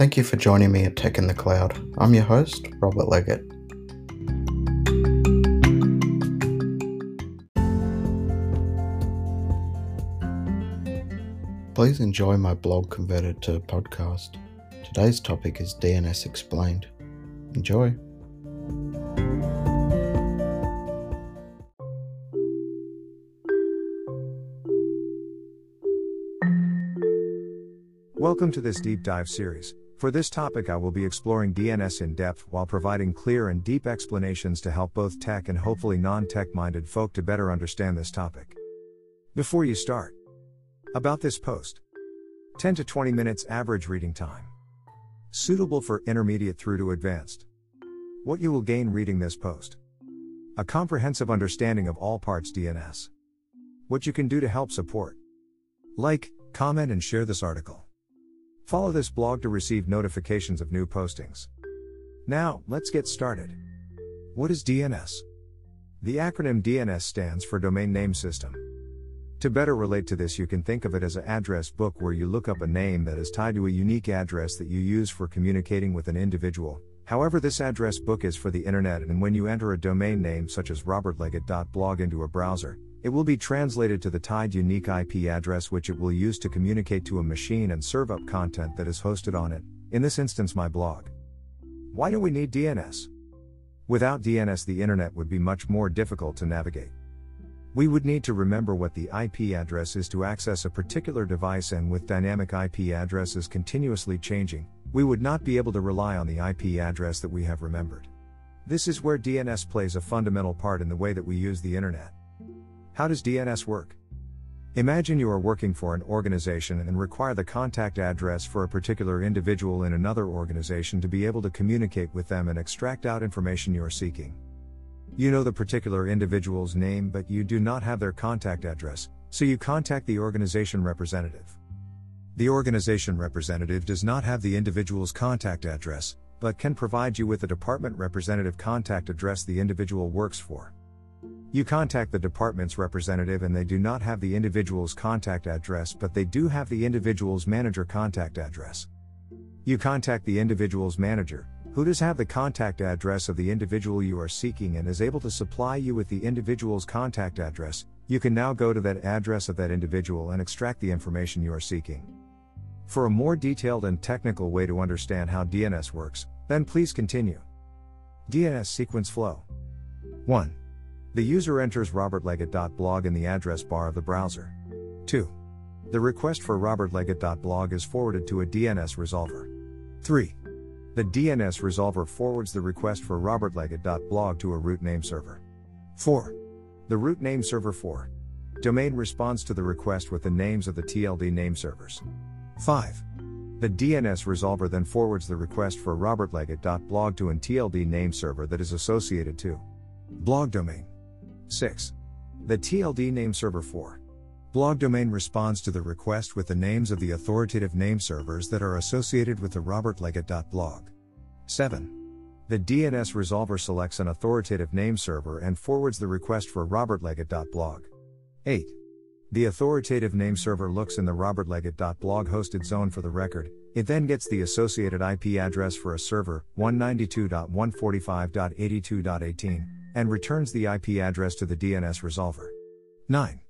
Thank you for joining me at Tech in the Cloud. I'm your host, Robert Leggett. Please enjoy my blog converted to a podcast. Today's topic is DNS Explained. Enjoy. Welcome to this deep dive series. For this topic, I will be exploring DNS in depth while providing clear and deep explanations to help both tech and hopefully non tech minded folk to better understand this topic. Before you start, about this post 10 to 20 minutes average reading time. Suitable for intermediate through to advanced. What you will gain reading this post a comprehensive understanding of all parts DNS. What you can do to help support. Like, comment, and share this article. Follow this blog to receive notifications of new postings. Now, let's get started. What is DNS? The acronym DNS stands for Domain Name System. To better relate to this, you can think of it as an address book where you look up a name that is tied to a unique address that you use for communicating with an individual. However, this address book is for the internet, and when you enter a domain name such as robertleggett.blog into a browser, it will be translated to the tied unique IP address which it will use to communicate to a machine and serve up content that is hosted on it, in this instance, my blog. Why do we need DNS? Without DNS, the internet would be much more difficult to navigate. We would need to remember what the IP address is to access a particular device, and with dynamic IP addresses continuously changing, we would not be able to rely on the IP address that we have remembered. This is where DNS plays a fundamental part in the way that we use the internet. How does DNS work? Imagine you are working for an organization and require the contact address for a particular individual in another organization to be able to communicate with them and extract out information you are seeking. You know the particular individual's name, but you do not have their contact address, so you contact the organization representative. The organization representative does not have the individual's contact address, but can provide you with the department representative contact address the individual works for. You contact the department's representative and they do not have the individual's contact address, but they do have the individual's manager contact address. You contact the individual's manager, who does have the contact address of the individual you are seeking and is able to supply you with the individual's contact address. You can now go to that address of that individual and extract the information you are seeking. For a more detailed and technical way to understand how DNS works, then please continue. DNS sequence flow 1. The user enters robertleggett.blog in the address bar of the browser. 2. The request for robertleggett.blog is forwarded to a DNS resolver. 3. The DNS resolver forwards the request for robertleggett.blog to a root name server. 4. The root name server 4. Domain responds to the request with the names of the TLD name servers. 5. The DNS resolver then forwards the request for robertleggett.blog to an TLD name server that is associated to blog domain. 6. The TLD name server 4. Blog domain responds to the request with the names of the authoritative name servers that are associated with the robertleggett.blog. 7. The DNS resolver selects an authoritative name server and forwards the request for robertleggett.blog. 8. The authoritative name server looks in the robertleggett.blog hosted zone for the record, it then gets the associated IP address for a server, 192.145.82.18 and returns the IP address to the DNS resolver. 9.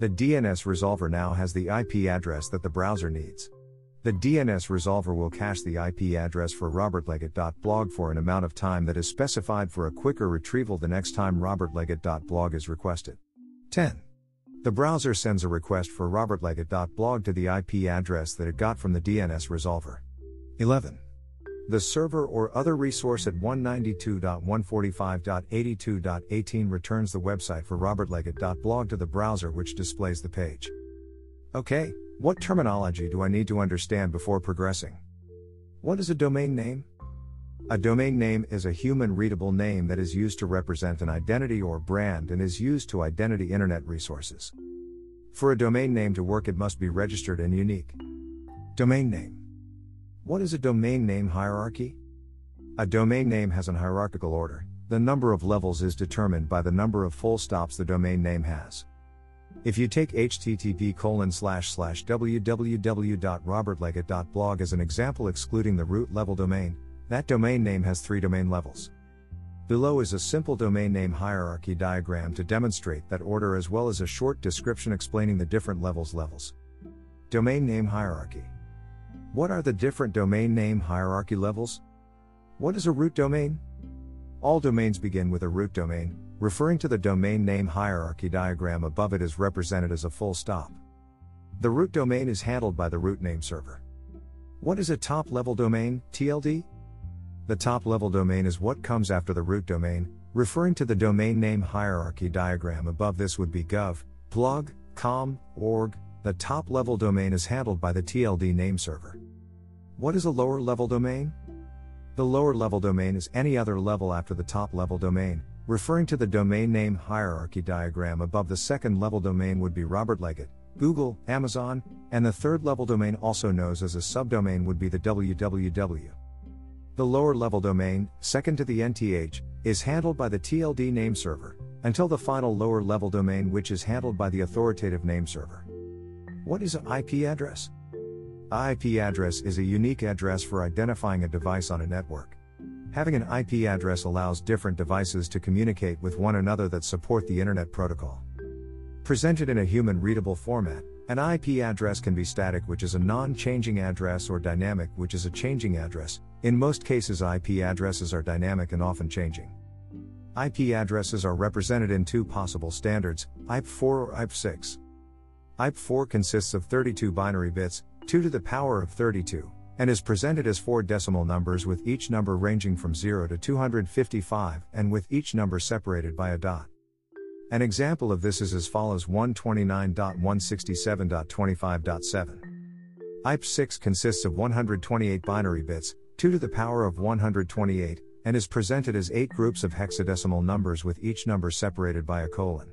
The DNS resolver now has the IP address that the browser needs. The DNS resolver will cache the IP address for robertleggett.blog for an amount of time that is specified for a quicker retrieval the next time robertleggett.blog is requested. 10. The browser sends a request for robertleggett.blog to the IP address that it got from the DNS resolver. 11. The server or other resource at 192.145.82.18 returns the website for robertleggett.blog to the browser which displays the page. Okay, what terminology do I need to understand before progressing? What is a domain name? A domain name is a human readable name that is used to represent an identity or brand and is used to identity internet resources. For a domain name to work, it must be registered and unique. Domain name. What is a domain name hierarchy? A domain name has an hierarchical order. The number of levels is determined by the number of full stops the domain name has. If you take http www.robertleggett.blog as an example excluding the root level domain, that domain name has three domain levels. Below is a simple domain name hierarchy diagram to demonstrate that order as well as a short description explaining the different levels levels. Domain name hierarchy. What are the different domain name hierarchy levels? What is a root domain? All domains begin with a root domain, referring to the domain name hierarchy diagram above it is represented as a full stop. The root domain is handled by the root name server. What is a top level domain, TLD? The top level domain is what comes after the root domain, referring to the domain name hierarchy diagram above this would be gov, blog, com, org. The top level domain is handled by the TLD name server. What is a lower level domain? The lower level domain is any other level after the top level domain, referring to the domain name hierarchy diagram above the second level domain would be Robert Leggett, Google, Amazon, and the third level domain also known as a subdomain would be the www. The lower level domain, second to the NTH, is handled by the TLD name server, until the final lower level domain which is handled by the authoritative name server. What is an IP address? IP address is a unique address for identifying a device on a network. Having an IP address allows different devices to communicate with one another that support the Internet Protocol. Presented in a human readable format, an IP address can be static, which is a non changing address, or dynamic, which is a changing address. In most cases, IP addresses are dynamic and often changing. IP addresses are represented in two possible standards IP4 or IP6. IP4 consists of 32 binary bits, 2 to the power of 32 and is presented as four decimal numbers with each number ranging from 0 to 255 and with each number separated by a dot. An example of this is as follows 129.167.25.7. IP6 consists of 128 binary bits, 2 to the power of 128, and is presented as 8 groups of hexadecimal numbers with each number separated by a colon.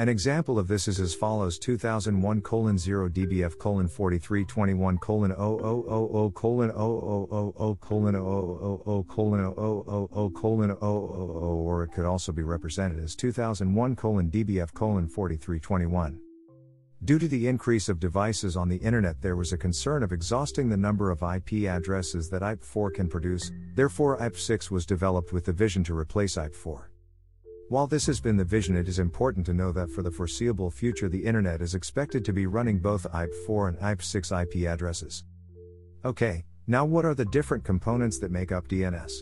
An example of this is as follows 2001 colon 0 dbf colon 4321 colon 0000 colon 0000 colon 0000 colon 0000 colon 000 or it could also be represented as 2001 colon dbf colon 4321. Due to the increase of devices on the internet, there was a concern of exhausting the number of IP addresses that IP4 can produce, therefore, IP6 was developed with the vision to replace IP4. While this has been the vision, it is important to know that for the foreseeable future, the internet is expected to be running both IP4 and IP6 IP addresses. Okay, now what are the different components that make up DNS?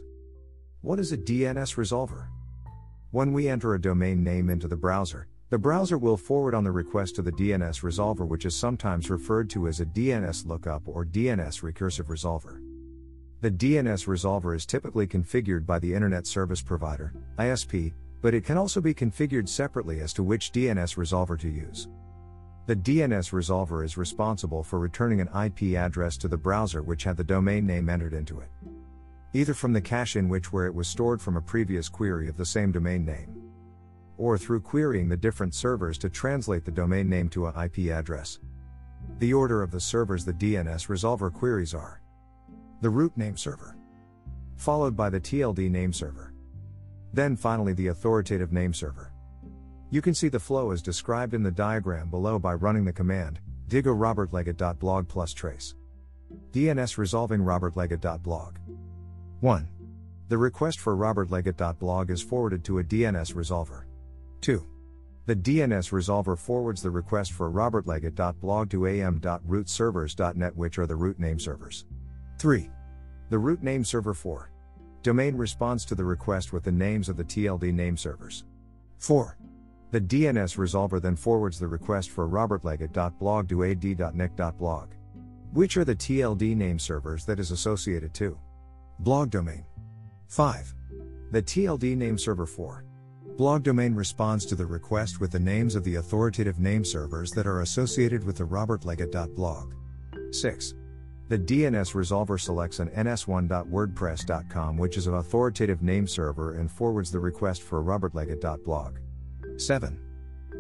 What is a DNS resolver? When we enter a domain name into the browser, the browser will forward on the request to the DNS resolver, which is sometimes referred to as a DNS lookup or DNS recursive resolver. The DNS resolver is typically configured by the Internet Service Provider, ISP, but it can also be configured separately as to which DNS resolver to use. The DNS resolver is responsible for returning an IP address to the browser which had the domain name entered into it. Either from the cache in which where it was stored from a previous query of the same domain name. Or through querying the different servers to translate the domain name to a IP address. The order of the servers the DNS resolver queries are the root name server, followed by the TLD name server, then finally the authoritative name server. You can see the flow as described in the diagram below by running the command digo robertleggett.blog plus trace. DNS resolving robertleggett.blog. 1. The request for robertleggett.blog is forwarded to a DNS resolver. 2. The DNS resolver forwards the request for robertleggett.blog to am.rootservers.net which are the root name servers. 3. The root name server 4. Domain responds to the request with the names of the TLD name servers. 4. The DNS resolver then forwards the request for robertleggett.blog to ad.nic.blog. Which are the TLD name servers that is associated to? Blog domain. 5. The TLD name server 4. Blog domain responds to the request with the names of the authoritative name servers that are associated with the robertleggett.blog. 6. The DNS resolver selects an ns1.wordpress.com, which is an authoritative name server, and forwards the request for robertleggett.blog. 7.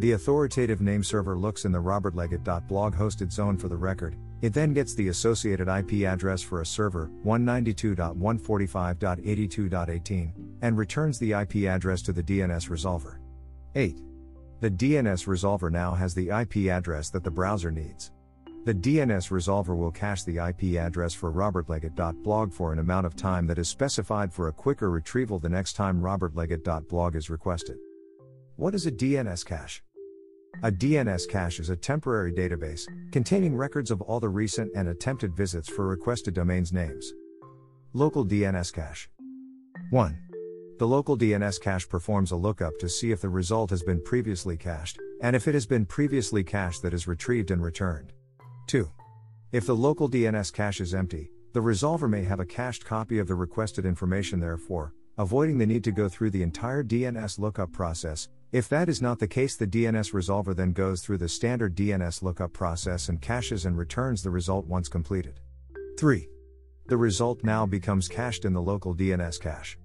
The authoritative name server looks in the robertleggett.blog hosted zone for the record. It then gets the associated IP address for a server, 192.145.82.18, and returns the IP address to the DNS resolver. 8. The DNS resolver now has the IP address that the browser needs. The DNS resolver will cache the IP address for robertleggett.blog for an amount of time that is specified for a quicker retrieval the next time robertleggett.blog is requested. What is a DNS cache? A DNS cache is a temporary database containing records of all the recent and attempted visits for requested domains names. Local DNS cache 1. The local DNS cache performs a lookup to see if the result has been previously cached, and if it has been previously cached that is retrieved and returned. 2. If the local DNS cache is empty, the resolver may have a cached copy of the requested information therefore, avoiding the need to go through the entire DNS lookup process. If that is not the case, the DNS resolver then goes through the standard DNS lookup process and caches and returns the result once completed. 3. The result now becomes cached in the local DNS cache.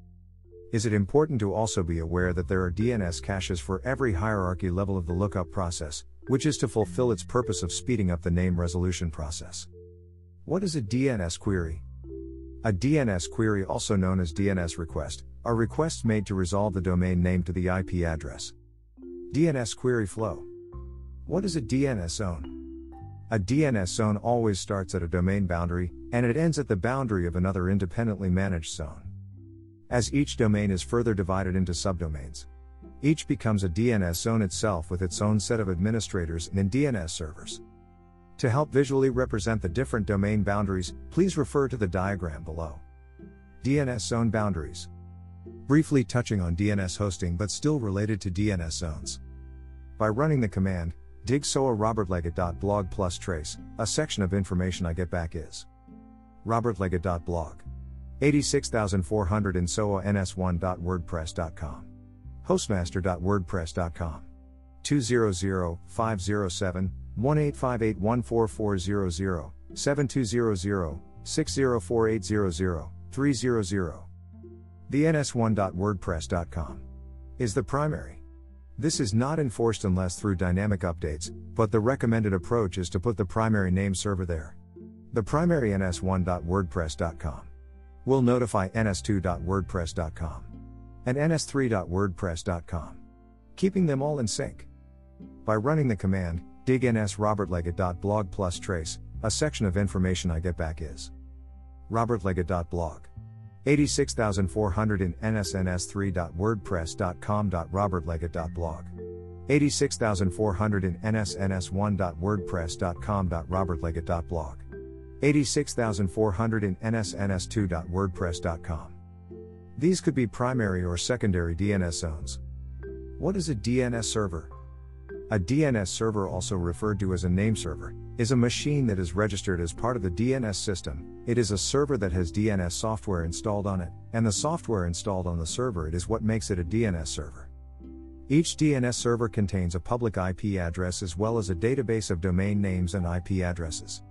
Is it important to also be aware that there are DNS caches for every hierarchy level of the lookup process, which is to fulfill its purpose of speeding up the name resolution process? What is a DNS query? A DNS query, also known as DNS request, are requests made to resolve the domain name to the IP address. DNS query flow. What is a DNS zone? A DNS zone always starts at a domain boundary, and it ends at the boundary of another independently managed zone. As each domain is further divided into subdomains, each becomes a DNS zone itself with its own set of administrators and DNS servers. To help visually represent the different domain boundaries, please refer to the diagram below. DNS zone boundaries. Briefly touching on DNS hosting but still related to DNS zones. By running the command, dig soa robertleggett.blog plus trace, a section of information I get back is robertleggett.blog. 86400 in soa ns1.wordpress.com. hostmaster.wordpress.com. 200 507 185814400, 7200 604800, 300. The ns1.wordpress.com is the primary. This is not enforced unless through dynamic updates, but the recommended approach is to put the primary name server there. The primary ns1.wordpress.com will notify ns2.wordpress.com and ns3.wordpress.com, keeping them all in sync. By running the command, dig ns robertleggett.blog plus trace, a section of information I get back is robertleggett.blog. 86400 in nsns3.wordpress.com. robertleggett.blog. 86400 in nsns1.wordpress.com. robertleggett.blog. 86400 in nsns2.wordpress.com. These could be primary or secondary DNS zones. What is a DNS server? A DNS server, also referred to as a name server, is a machine that is registered as part of the DNS system. It is a server that has DNS software installed on it, and the software installed on the server it is what makes it a DNS server. Each DNS server contains a public IP address as well as a database of domain names and IP addresses.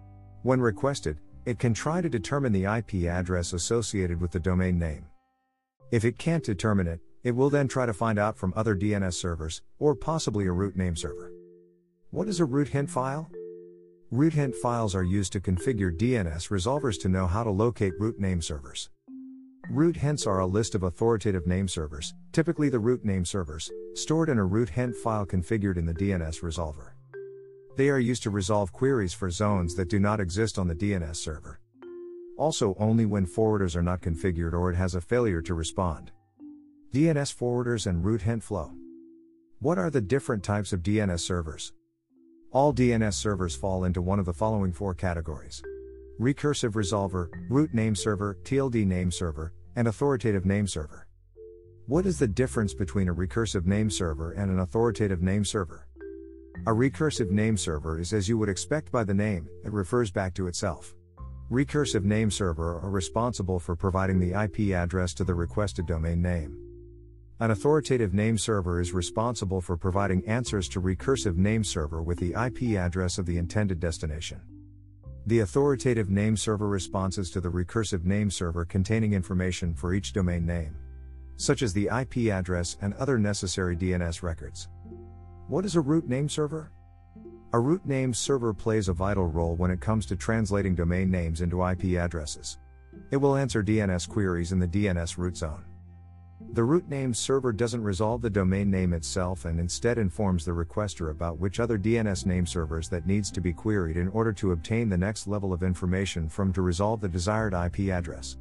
When requested, it can try to determine the IP address associated with the domain name. If it can't determine it, it will then try to find out from other DNS servers, or possibly a root name server. What is a root hint file? Root hint files are used to configure DNS resolvers to know how to locate root name servers. Root hints are a list of authoritative name servers, typically the root name servers, stored in a root hint file configured in the DNS resolver. They are used to resolve queries for zones that do not exist on the DNS server. Also, only when forwarders are not configured or it has a failure to respond. DNS forwarders and root hint flow. What are the different types of DNS servers? All DNS servers fall into one of the following four categories recursive resolver, root name server, TLD name server, and authoritative name server. What is the difference between a recursive name server and an authoritative name server? A recursive name server is as you would expect by the name, it refers back to itself. Recursive name server are responsible for providing the IP address to the requested domain name. An authoritative name server is responsible for providing answers to recursive name server with the IP address of the intended destination. The authoritative name server responses to the recursive name server containing information for each domain name, such as the IP address and other necessary DNS records. What is a root name server? A root name server plays a vital role when it comes to translating domain names into IP addresses. It will answer DNS queries in the DNS root zone. The root name server doesn't resolve the domain name itself and instead informs the requester about which other DNS name servers that needs to be queried in order to obtain the next level of information from to resolve the desired IP address.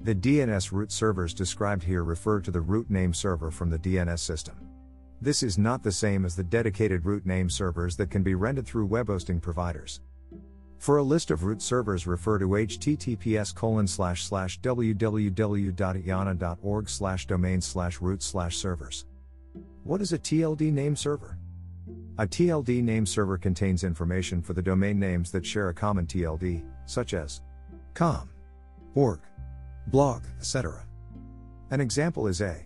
The DNS root servers described here refer to the root name server from the DNS system. This is not the same as the dedicated root name servers that can be rented through web hosting providers. For a list of root servers refer to https colon slash slash www.iana.org slash domain slash root slash servers. What is a TLD name server? A TLD name server contains information for the domain names that share a common TLD, such as com, org, blog, etc. An example is a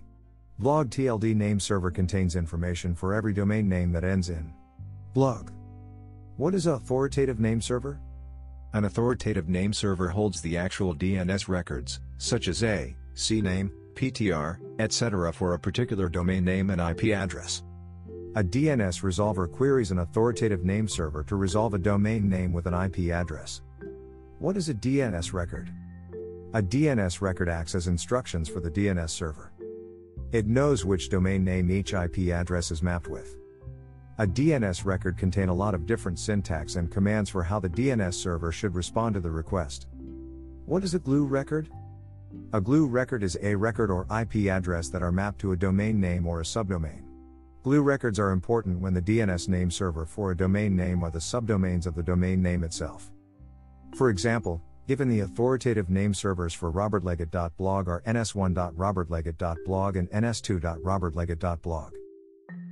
blog TLD name server contains information for every domain name that ends in blog. What is authoritative name server? An authoritative name server holds the actual DNS records, such as a CNAME, PTR, etc. for a particular domain name and IP address. A DNS resolver queries an authoritative name server to resolve a domain name with an IP address. What is a DNS record? A DNS record acts as instructions for the DNS server. It knows which domain name each IP address is mapped with. A DNS record contain a lot of different syntax and commands for how the DNS server should respond to the request. What is a GLUE record? A GLUE record is a record or IP address that are mapped to a domain name or a subdomain. GLUE records are important when the DNS name server for a domain name are the subdomains of the domain name itself. For example, given the authoritative name servers for robertleggett.blog are ns1.robertleggett.blog and ns2.robertleggett.blog.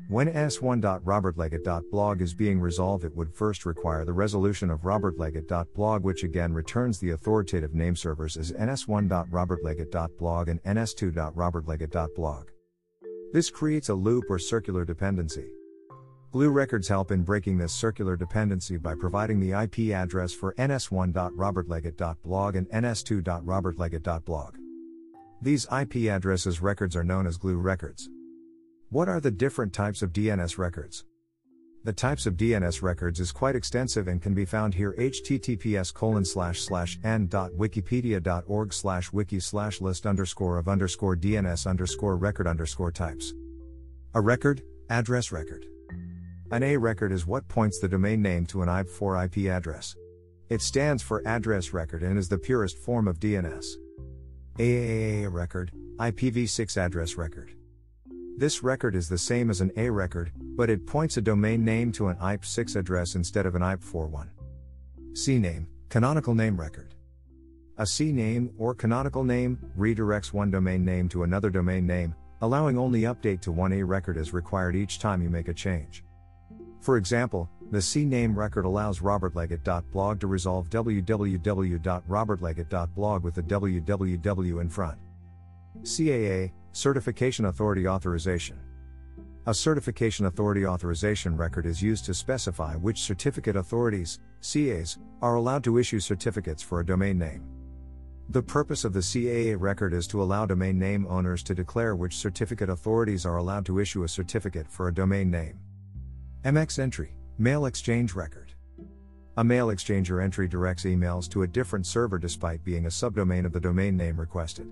When s1.robertleggett.blog is being resolved, it would first require the resolution of robertleggett.blog, which again returns the authoritative name servers as ns1.robertleggett.blog and ns2.robertleggett.blog. This creates a loop or circular dependency. Glue records help in breaking this circular dependency by providing the IP address for ns1.robertleggett.blog and ns2.robertleggett.blog. These IP addresses records are known as glue records. What are the different types of DNS records? The types of DNS records is quite extensive and can be found here https colon slash slash en.wikipedia.org slash wiki slash list underscore of underscore DNS underscore record underscore types. A record, address record. An A record is what points the domain name to an IP4 IP address. It stands for address record and is the purest form of DNS. AAA record, IPv6 address record. This record is the same as an A record, but it points a domain name to an IP6 address instead of an IP4 one. CNAME, canonical name record. A CNAME or canonical name redirects one domain name to another domain name, allowing only update to one A record is required each time you make a change. For example, the CNAME record allows robertleggett.blog to resolve www.robertleggett.blog with the www in front. CAA, Certification Authority Authorization. A Certification Authority Authorization record is used to specify which certificate authorities, CAs, are allowed to issue certificates for a domain name. The purpose of the CAA record is to allow domain name owners to declare which certificate authorities are allowed to issue a certificate for a domain name. MX entry, mail exchange record. A mail exchanger entry directs emails to a different server despite being a subdomain of the domain name requested.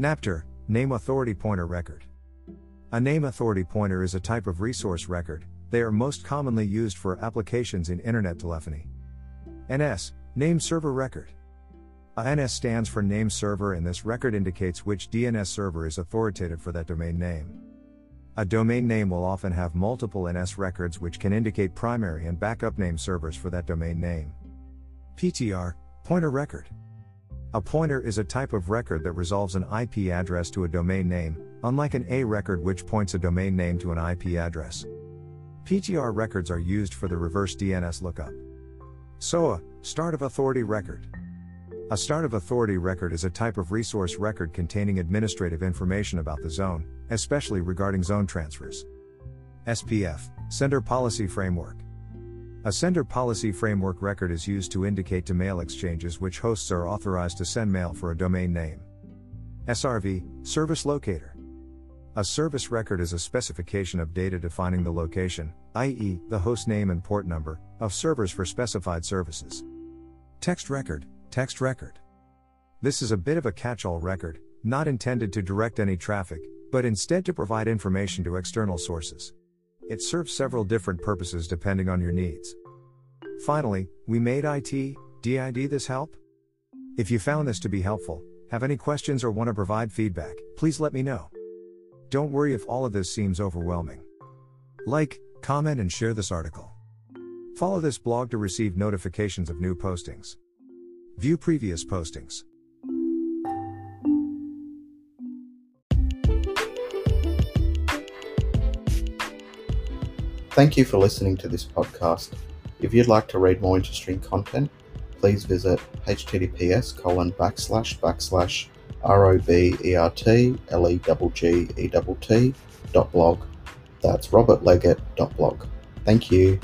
NAPTR, Name Authority Pointer Record. A name authority pointer is a type of resource record, they are most commonly used for applications in internet telephony. NS, Name Server Record. A NS stands for Name Server and this record indicates which DNS server is authoritative for that domain name. A domain name will often have multiple NS records which can indicate primary and backup name servers for that domain name. PTR, Pointer Record. A pointer is a type of record that resolves an IP address to a domain name, unlike an A record which points a domain name to an IP address. PTR records are used for the reverse DNS lookup. SOA, Start of Authority Record. A Start of Authority record is a type of resource record containing administrative information about the zone, especially regarding zone transfers. SPF, Sender Policy Framework. A sender policy framework record is used to indicate to mail exchanges which hosts are authorized to send mail for a domain name. SRV, Service Locator. A service record is a specification of data defining the location, i.e., the host name and port number, of servers for specified services. Text record, text record. This is a bit of a catch all record, not intended to direct any traffic, but instead to provide information to external sources. It serves several different purposes depending on your needs. Finally, we made IT, DID this help? If you found this to be helpful, have any questions or want to provide feedback, please let me know. Don't worry if all of this seems overwhelming. Like, comment, and share this article. Follow this blog to receive notifications of new postings. View previous postings. Thank you for listening to this podcast. If you'd like to read more interesting content, please visit https colon backslash backslash robertleggett dot blog. That's robertleggett dot blog. Thank you.